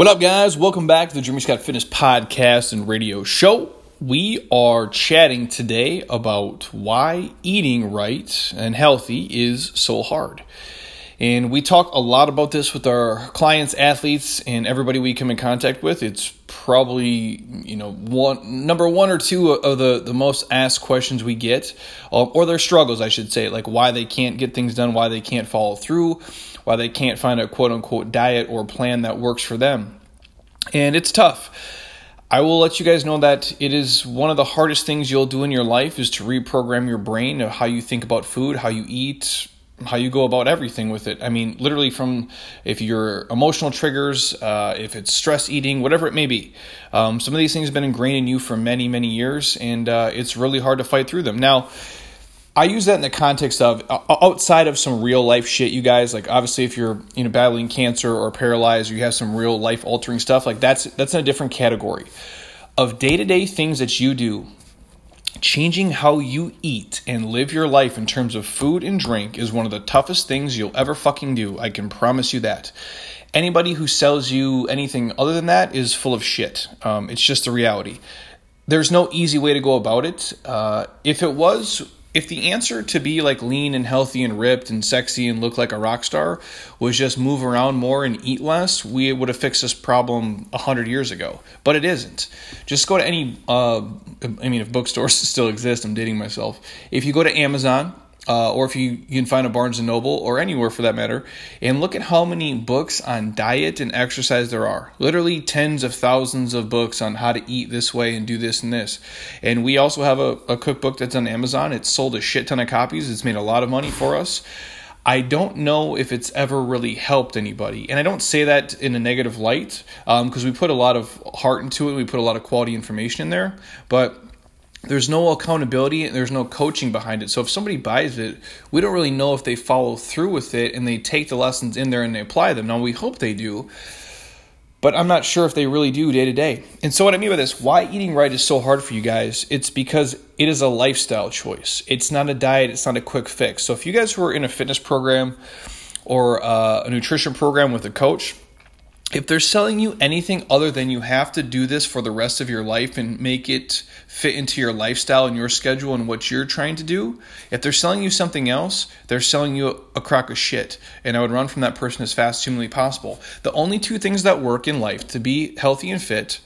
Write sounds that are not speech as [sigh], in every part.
What up, guys? Welcome back to the Jimmy Scott Fitness Podcast and Radio Show. We are chatting today about why eating right and healthy is so hard. And we talk a lot about this with our clients, athletes, and everybody we come in contact with. It's probably, you know, one number one or two of the, the most asked questions we get, or their struggles, I should say, like why they can't get things done, why they can't follow through, why they can't find a quote unquote diet or plan that works for them. And it's tough. I will let you guys know that it is one of the hardest things you'll do in your life is to reprogram your brain of how you think about food, how you eat, how you go about everything with it. I mean, literally from if your emotional triggers, uh, if it's stress eating, whatever it may be. Um, some of these things have been ingrained in you for many, many years, and uh, it's really hard to fight through them. Now, I use that in the context of uh, outside of some real life shit, you guys. Like obviously, if you're you know battling cancer or paralyzed, or you have some real life altering stuff. Like that's that's in a different category of day to day things that you do Changing how you eat and live your life in terms of food and drink is one of the toughest things you'll ever fucking do. I can promise you that. Anybody who sells you anything other than that is full of shit. Um, it's just the reality. There's no easy way to go about it. Uh, if it was, if the answer to be like lean and healthy and ripped and sexy and look like a rock star was just move around more and eat less, we would have fixed this problem a hundred years ago. But it isn't. Just go to any. Uh, I mean, if bookstores [laughs] still exist, I'm dating myself. If you go to Amazon, uh, or if you, you can find a Barnes and Noble or anywhere for that matter, and look at how many books on diet and exercise there are. Literally tens of thousands of books on how to eat this way and do this and this. And we also have a, a cookbook that's on Amazon. It's sold a shit ton of copies. It's made a lot of money for us. I don't know if it's ever really helped anybody. And I don't say that in a negative light because um, we put a lot of heart into it. We put a lot of quality information in there. But there's no accountability and there's no coaching behind it. So if somebody buys it, we don't really know if they follow through with it and they take the lessons in there and they apply them. Now we hope they do, but I'm not sure if they really do day to day. And so what I mean by this, why eating right is so hard for you guys, it's because it is a lifestyle choice. It's not a diet, it's not a quick fix. So if you guys who are in a fitness program or uh, a nutrition program with a coach, if they're selling you anything other than you have to do this for the rest of your life and make it fit into your lifestyle and your schedule and what you're trying to do, if they're selling you something else, they're selling you a, crock of shit. And I would run from that person as fast as humanly possible. The only two things that work in life to be healthy and fit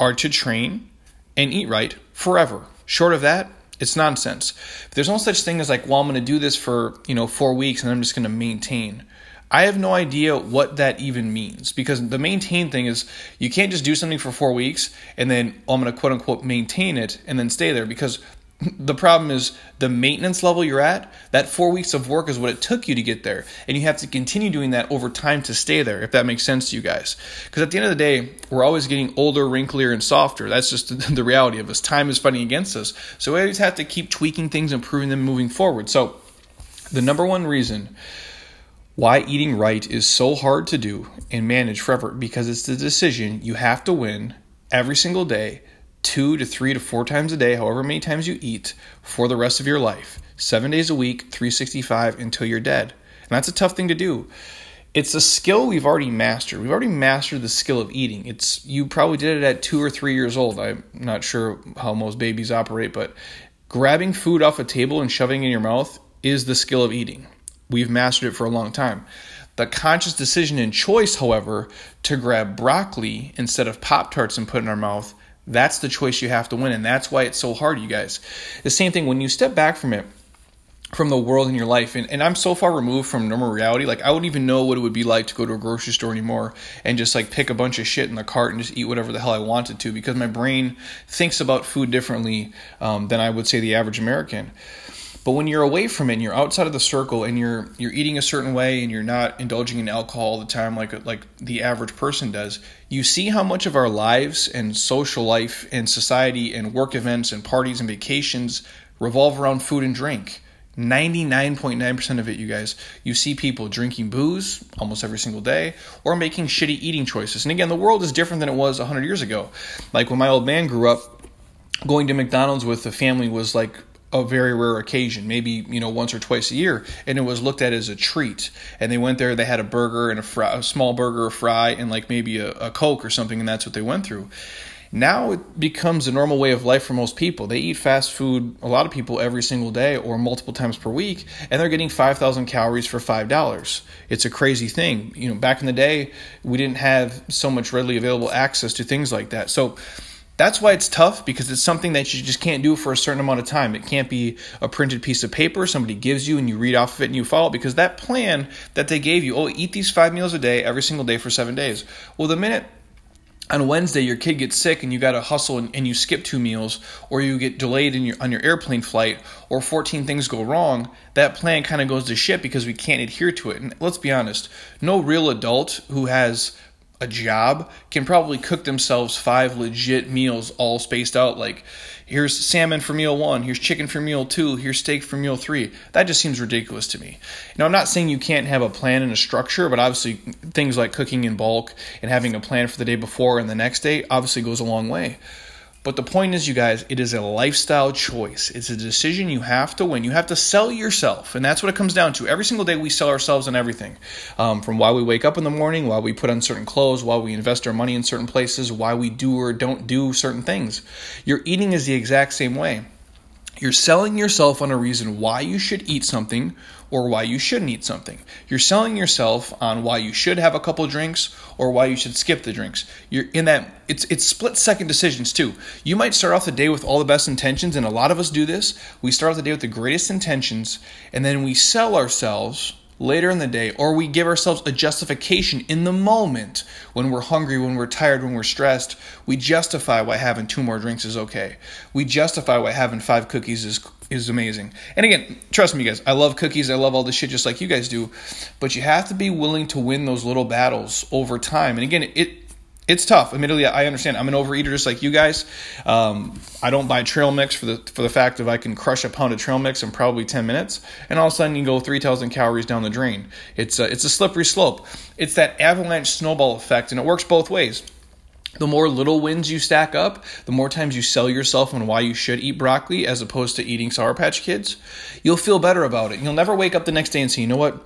are to train and eat right forever. Short of that, it's nonsense. There's no such thing as like, well, I'm going to do this for, you know, 4 weeks and I'm just going to maintain. I have no idea what that even means because the maintain thing is you can't just do something for four weeks and then oh, I'm going to quote unquote maintain it and then stay there because [laughs] the problem is the maintenance level you're at, that four weeks of work is what it took you to get there. And you have to continue doing that over time to stay there, if that makes sense to you guys. Because at the end of the day, we're always getting older, wrinklier, and softer. That's just [laughs] the reality of us. Time is fighting against us. So we always have to keep tweaking things, improving them, moving forward. So the number one reason why eating right is so hard to do and manage forever because it's the decision you have to win every single day, two to three to four times a day, however many times you eat, for the rest of your life. Seven days a week, 365 until you're dead. And that's a tough thing to do. It's a skill we've already mastered. We've already mastered the skill of eating. It's you probably did it at two or three years old. I'm not sure how most babies operate, but grabbing food off a table and shoving it in your mouth is the skill of eating. We've mastered it for a long time. The conscious decision and choice, however, to grab broccoli instead of Pop Tarts and put in our mouth, that's the choice you have to win. And that's why it's so hard, you guys. The same thing, when you step back from it, from the world in your life, and, and I'm so far removed from normal reality, like I wouldn't even know what it would be like to go to a grocery store anymore and just like pick a bunch of shit in the cart and just eat whatever the hell I wanted to because my brain thinks about food differently um, than I would say the average American. But when you're away from it and you're outside of the circle and you're you're eating a certain way and you're not indulging in alcohol all the time like like the average person does, you see how much of our lives and social life and society and work events and parties and vacations revolve around food and drink. 99.9% of it, you guys, you see people drinking booze almost every single day or making shitty eating choices. And again, the world is different than it was 100 years ago. Like when my old man grew up, going to McDonald's with the family was like a very rare occasion, maybe you know once or twice a year, and it was looked at as a treat. And they went there, they had a burger and a, a small burger, a fry, and like maybe a, a coke or something, and that's what they went through. Now it becomes a normal way of life for most people. They eat fast food, a lot of people, every single day or multiple times per week, and they're getting 5,000 calories for $5. It's a crazy thing. You know, back in the day, we didn't have so much readily available access to things like that. So, that's why it's tough because it's something that you just can't do for a certain amount of time. It can't be a printed piece of paper somebody gives you and you read off of it and you follow because that plan that they gave you, oh, eat these five meals a day every single day for seven days. Well, the minute on Wednesday your kid gets sick and you got to hustle and, and, you skip two meals or you get delayed your, on your airplane flight or 14 things go wrong, that plan kind of goes to shit because we can't adhere to it. And let's be honest, no real adult who has a job can probably cook themselves five legit meals all spaced out. Like here's salmon for meal one here's chicken for meal two here's steak for meal three. That just seems ridiculous to me. Now i'm not saying you can't have a plan and a structure but obviously things like cooking in bulk and having a plan for the day before and the next day obviously goes a long way but the point is, you guys, it is a lifestyle choice. It's a decision you have to win. You have to sell yourself. And that's what it comes down to. Every single day, we sell ourselves on everything um, from why we wake up in the morning, why we put on certain clothes, why we invest our money in certain places, why we do or don't do certain things. Your eating is the exact same way. You're selling yourself on a reason why you should eat something or why you shouldn't eat something. You're selling yourself on why you should have a couple drinks or why you should skip the drinks. You're in that it's it's split second decisions too. You might start off the day with all the best intentions and a lot of us do this. We start off the day with the greatest intentions and then we sell ourselves later in the day, or we give ourselves a justification in the moment when we're hungry, when we're tired, when we're stressed. We justify why having two more drinks is okay. We justify why having five cookies is is amazing. And again, trust me, guys, I love cookies. I love all this shit just like you guys do. But you have to be willing to win those little battles over time. And again, it it's tough. Admittedly, I understand. I'm an overeater just like you guys. Um, I don't buy trail mix for the for the fact that I can crush a pound of trail mix in probably 10 minutes, and all of a sudden you go 3,000 calories down the drain. It's a, it's a slippery slope. It's that avalanche snowball effect, and it works both ways. The more little wins you stack up, the more times you sell yourself on why you should eat broccoli as opposed to eating Sour Patch Kids, you'll feel better about it. You'll never wake up the next day and say, you know what?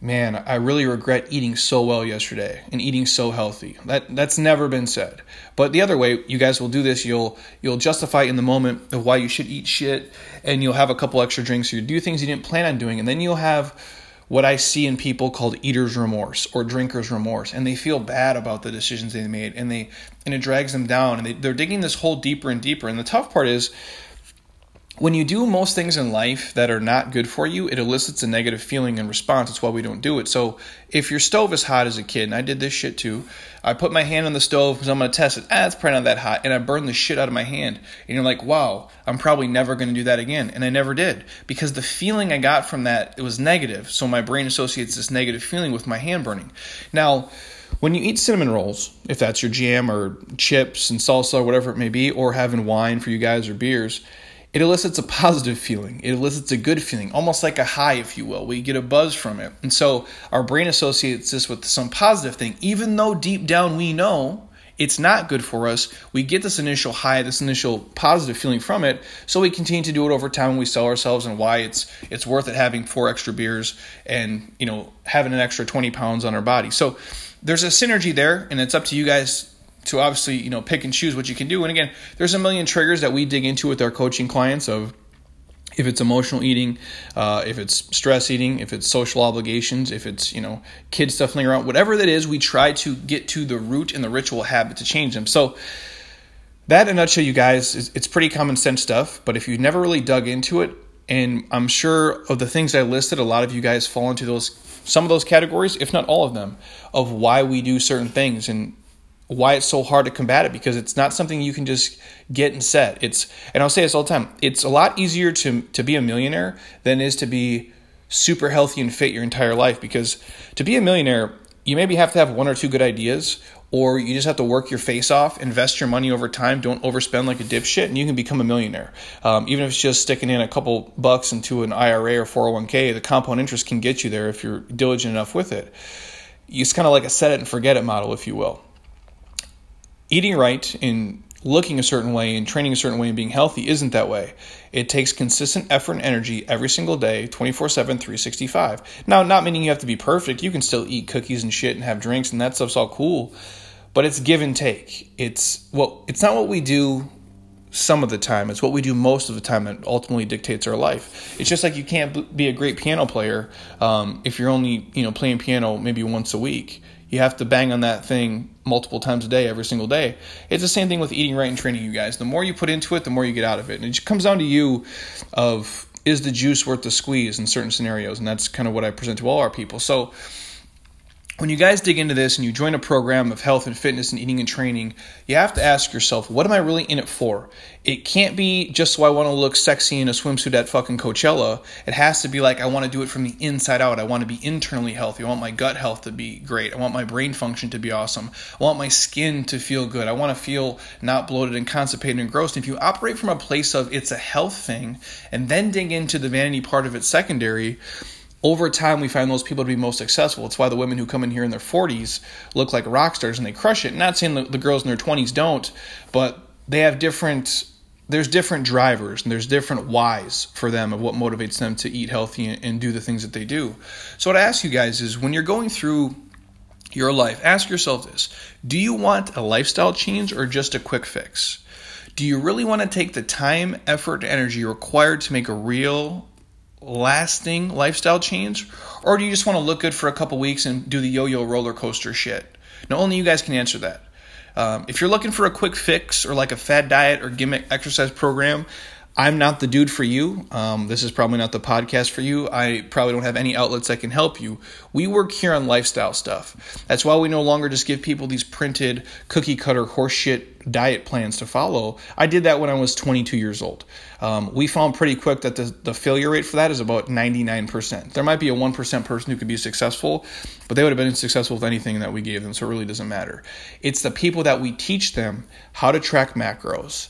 Man, I really regret eating so well yesterday and eating so healthy. That that's never been said. But the other way, you guys will do this. You'll you'll justify in the moment of why you should eat shit, and you'll have a couple extra drinks. You do things you didn't plan on doing, and then you'll have what I see in people called eater's remorse or drinker's remorse, and they feel bad about the decisions they made, and they and it drags them down, and they, they're digging this hole deeper and deeper. And the tough part is when you do most things in life that are not good for you, it elicits a negative feeling and response. That's why we don't do it. So if your stove is hot as a kid, and I did this shit too, I put my hand on the stove because I'm going to test it. Ah, it's probably not that hot. And I burned the shit out of my hand. And you're like, wow, I'm probably never going to do that again. And I never did because the feeling I got from that, it was negative. So my brain associates this negative feeling with my hand burning. Now, when you eat cinnamon rolls, if that's your jam or chips and salsa or whatever it may be, or having wine for you guys or beers, it elicits a positive feeling. It elicits a good feeling, almost like a high, if you will. We get a buzz from it. And so our brain associates this with some positive thing, even though deep down we know it's not good for us. We get this initial high, this initial positive feeling from it, so we continue to do it over time when we sell ourselves and why it's it's worth it having four extra beers and you know having an extra 20 pounds on our body. So there's a synergy there, and it's up to you guys to obviously you know pick and choose what you can do. And again, there's a million triggers that we dig into with our coaching clients of if it's emotional eating, uh, if it's stress eating, if it's social obligations, if it's you know kids stuff laying around, whatever that is, we try to get to the root and the ritual habit to change them. So that in a nutshell, you guys, is, it's pretty common sense stuff. But if you never really dug into it, and I'm sure of the things I listed, a lot of you guys fall into those some of those categories, if not all of them, of why we do certain things and why it's so hard to combat it because it's not something you can just get and set. It's and I'll say this all the time. It's a lot easier to to be a millionaire than it is to be super healthy and fit your entire life because to be a millionaire, you maybe have to have one or two good ideas or you just have to work your face off, invest your money over time, don't overspend like a dipshit, and you can become a millionaire. Um, even if it's just sticking in a couple bucks into an IRA or 401k, the compound interest can get you there if you're diligent enough with it. It's kind of like a set it and forget it model, if you will eating right and looking a certain way and training a certain way and being healthy isn't that way. It takes consistent effort and energy every single day, 24 7, 365. Now, not meaning you have to be perfect. You can still eat cookies and shit and have drinks, and that stuff's all cool. But it's give and take. It's well, it's not what we do some of the time. It's what we do most of the time that ultimately dictates our life. It's just like you can't be a great piano player um, if you're only you know playing piano maybe once a week. You have to bang on that thing multiple times a day, every single day. It's the same thing with eating right and training, you guys. The more you put into it, the more you get out of it. And it comes down to you of is the juice worth the squeeze in certain scenarios, and that's kind of what I present to all our people. So when you guys dig into this and you join a program of health and fitness and eating and training, you have to ask yourself, what am I really in it for? It can't be just so I want to look sexy in a swimsuit at fucking Coachella. It has to be like I want to do it from the inside out. I want to be internally healthy. I want my gut health to be great. I want my brain function to be awesome. I want my skin to feel good. I want to feel not bloated and constipated and gross. And if you operate from a place of it's a health thing and then dig into the vanity part of it secondary, over time we find those people to be most successful. It's why the women who come in here in their 40s look like rock stars and they crush it. Not saying the, the girls in their 20s don't, but they have different there's different drivers and there's different whys for them of what motivates them to eat healthy and, and do the things that they do. So what I ask you guys is when you're going through your life, ask yourself this. Do you want a lifestyle change or just a quick fix? Do you really want to take the time, effort, energy required to make a real lasting lifestyle change? Or do you just want to look good for a couple weeks and do the yo yo roller coaster shit? Now, only you guys can answer that. Um, if you're looking for a quick fix or like a fad diet or gimmick exercise program, I'm not the dude for you. Um, this is probably not the podcast for you. I probably don't have any outlets that can help you. We work here on lifestyle stuff. That's why we no longer just give people these printed cookie cutter horseshit diet plans to follow. I did that when I was 22 years old. Um, we found pretty quick that the, the failure rate for that is about 99%. There might be a 1% person who could be successful, but they would have been successful with anything that we gave them, so it really doesn't matter. It's the people that we teach them how to track macros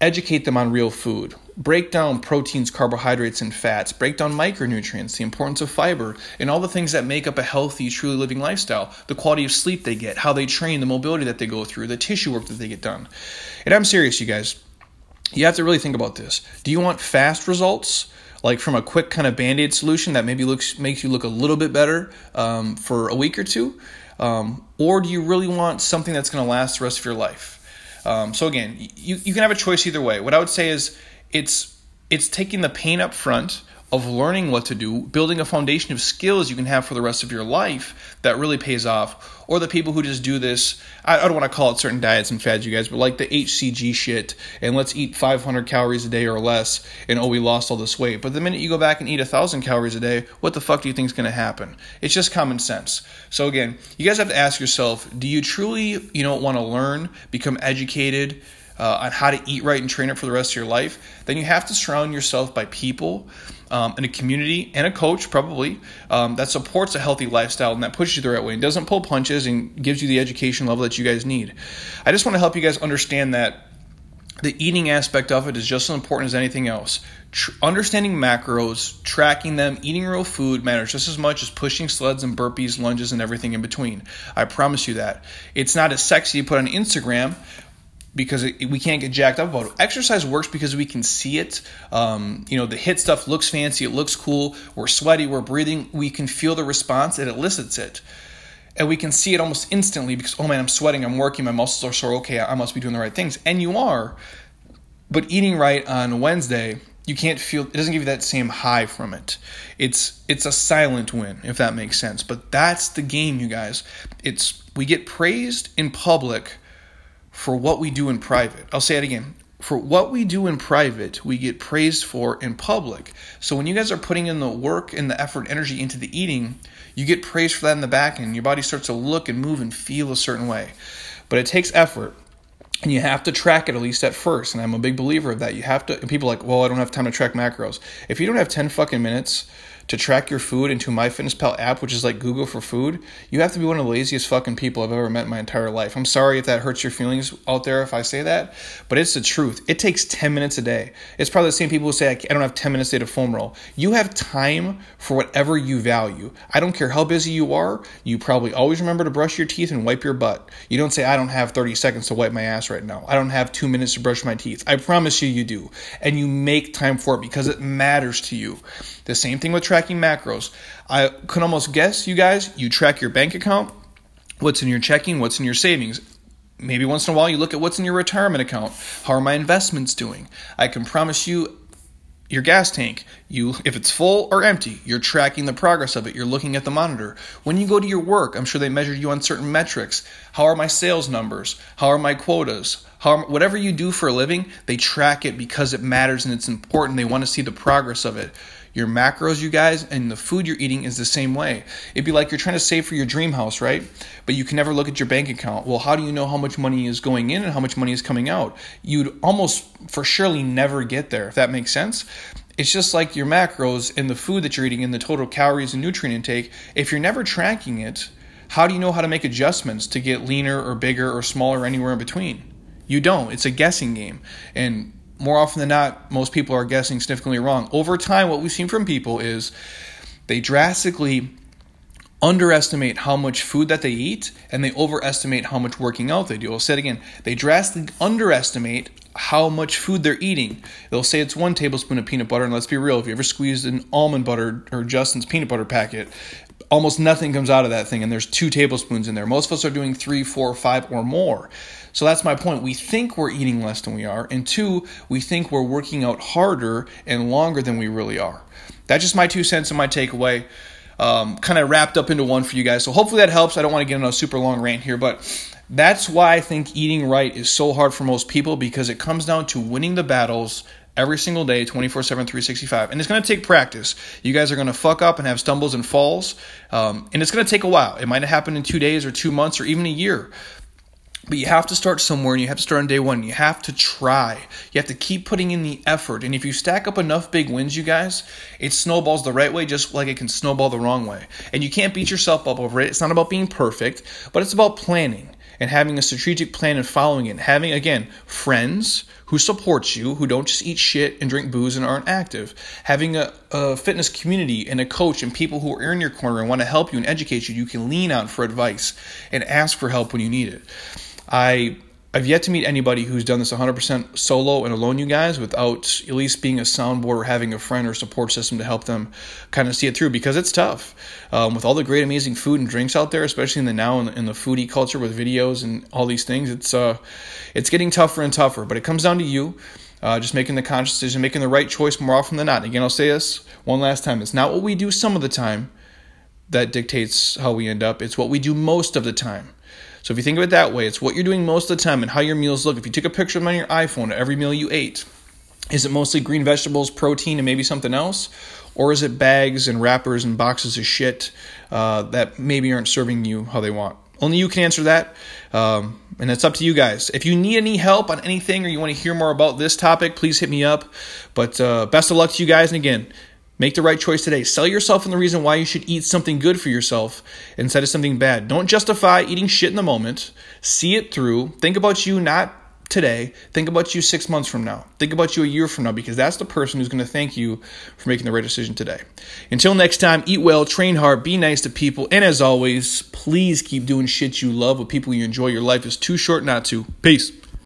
educate them on real food, break down proteins, carbohydrates, and fats, break down micronutrients, the importance of fiber, and all the things that make up a healthy, truly living lifestyle, the quality of sleep they get, how they train, the mobility that they go through, the tissue work that they get done. And I'm serious, you guys. You have to really think about this. Do you want fast results? Like from a quick kind of band-aid solution that maybe looks makes you look a little bit better um, for a week or two, um, or do you really want something that's going to last the rest of your life? Um, so again, you, you can have a choice either way. What I would say is it's it's taking the pain up front of learning what to do, building a foundation of skills you can have for the rest of your life that really pays off. Or the people who just do this, I, don't want to call it certain diets and fads, you guys, but like the HCG shit, and let's eat 500 calories a day or less, and oh, we lost all this weight. But the minute you go back and eat 1,000 calories a day, what the fuck do you think is going to happen? It's just common sense. So again, you guys have to ask yourself, do you truly, you know, want to learn, become educated, uh, on how to eat right and train it for the rest of your life, then you have to surround yourself by people um, in a community and a coach probably um, that supports a healthy lifestyle and that pushes you the right way and doesn't pull punches and gives you the education level that you guys need. I just want to help you guys understand that the eating aspect of it is just as important as anything else. Tr- understanding macros, tracking them, eating real food matters just as much as pushing sleds and burpees, lunges, and everything in between. I promise you that. It's not as sexy to put on Instagram, because it, we can't get jacked up about it. Exercise works because we can see it. Um, you know, the hit stuff looks fancy, it looks cool. We're sweaty, we're breathing. We can feel the response, it elicits it. And we can see it almost instantly because, oh man, I'm sweating, I'm working, my muscles are sore. Okay, I must be doing the right things. And you are. But eating right on Wednesday, you can't feel it doesn't give you that same high from it. It's it's a silent win, if that makes sense. But that's the game, you guys. It's we get praised in public for what we do in private. I'll say it again. For what we do in private, we get praised for in public. So when you guys are putting in the work and the effort, energy into the eating, you get praised for that in the back end. Your body starts to look and move and feel a certain way. But it takes effort. And you have to track it at least at first. And I'm a big believer of that. You have to, people like, well, I don't have time to track macros. If you don't have 10 fucking minutes to track your food into MyFitnessPal app, which is like Google for food, you have to be one of the laziest fucking people I've ever met in my entire life. I'm sorry if that hurts your feelings out there if I say that, but it's the truth. It takes 10 minutes a day. It's probably the same people who say, I don't have 10 minutes a day to foam roll. You have time for whatever you value. I don't care how busy you are, you probably always remember to brush your teeth and wipe your butt. You don't say, I don't have 30 seconds to wipe my ass right now. I don't have two minutes to brush my teeth. I promise you, you do. And you make time for it because it matters to you. The same thing with tracking macros. I could almost guess, you guys, you track your bank account, what's in your checking, what's in your savings. Maybe once in a while you look at what's in your retirement account. How are my investments doing? I can promise you your gas tank you if it's full or empty you're tracking the progress of it you're looking at the monitor when you go to your work i'm sure they measure you on certain metrics how are my sales numbers how are my quotas how are, whatever you do for a living they track it because it matters and it's important they want to see the progress of it your macros, you guys, and the food you're eating is the same way. It'd be like you're trying to save for your dream house, right? But you can never look at your bank account. Well, how do you know how much money is going in and how much money is coming out? You'd almost for surely never get there, if that makes sense. It's just like your macros and the food that you're eating and the total calories and nutrient intake. If you're never tracking it, how do you know how to make adjustments to get leaner or bigger or smaller or anywhere in between? You don't. It's a guessing game. And more often than not, most people are guessing significantly wrong. Over time, what we've seen from people is they drastically underestimate how much food that they eat and they overestimate how much working out they do. I'll say it again. They drastically underestimate how much food they're eating. They'll say it's one tablespoon of peanut butter, and let's be real, if you ever squeezed an almond butter or Justin's peanut butter packet, almost nothing comes out of that thing, and there's two tablespoons in there. Most of us are doing three, four, five, or more. So that's my point. We think we're eating less than we are, and two, we think we're working out harder and longer than we really are. That's just my two cents and my takeaway. Um, kind of wrapped up into one for you guys. So hopefully that helps. I don't want to get on a super long rant here, but that's why I think eating right is so hard for most people because it comes down to winning the battles every single day, 24 7, 365. And it's going to take practice. You guys are going to fuck up and have stumbles and falls. Um, and it's going to take a while. It might happen in two days or two months or even a year. But you have to start somewhere and you have to start on day one. You have to try. You have to keep putting in the effort. And if you stack up enough big wins, you guys, it snowballs the right way just like it can snowball the wrong way. And you can't beat yourself up over it. It's not about being perfect, but it's about planning and having a strategic plan and following it. Having, again, friends who support you, who don't just eat shit and drink booze and aren't active. Having a, a fitness community and a coach and people who are in your corner and want to help you and educate you, you can lean on for advice and ask for help when you need it. I I've yet to meet anybody who's done this 100% solo and alone, you guys, without at least being a soundboard or having a friend or support system to help them kind of see it through because it's tough. Um, with all the great, amazing food and drinks out there, especially in the now in the, in the foodie culture with videos and all these things, it's uh, it's getting tougher and tougher. But it comes down to you. Uh, just making the conscious decision, making the right choice more often than not. again, I'll say this one last time: it's not what we do some of the time that dictates how we end up; it's what we do most of the time. So if you think of it that way, it's what you're doing most of the time and how your meals look. If you took a picture of them on your iPhone every meal you ate, is it mostly green vegetables, protein, and maybe something else? Or is it bags and wrappers and boxes of shit uh, that maybe aren't serving you how they want? Only you can answer that, um, and it's up to you guys. If you need any help on anything or you want to hear more about this topic, please hit me up. But uh, best of luck to you guys, and again, Make the right choice today. Sell yourself on the reason why you should eat something good for yourself instead of something bad. Don't justify eating shit in the moment. See it through. Think about you not today. Think about you six months from now. Think about you a year from now because that's the person who's going to thank you for making the right decision today. Until next time, eat well, train hard, be nice to people, and as always, please keep doing shit you love with people you enjoy. Your life is too short not to. Peace.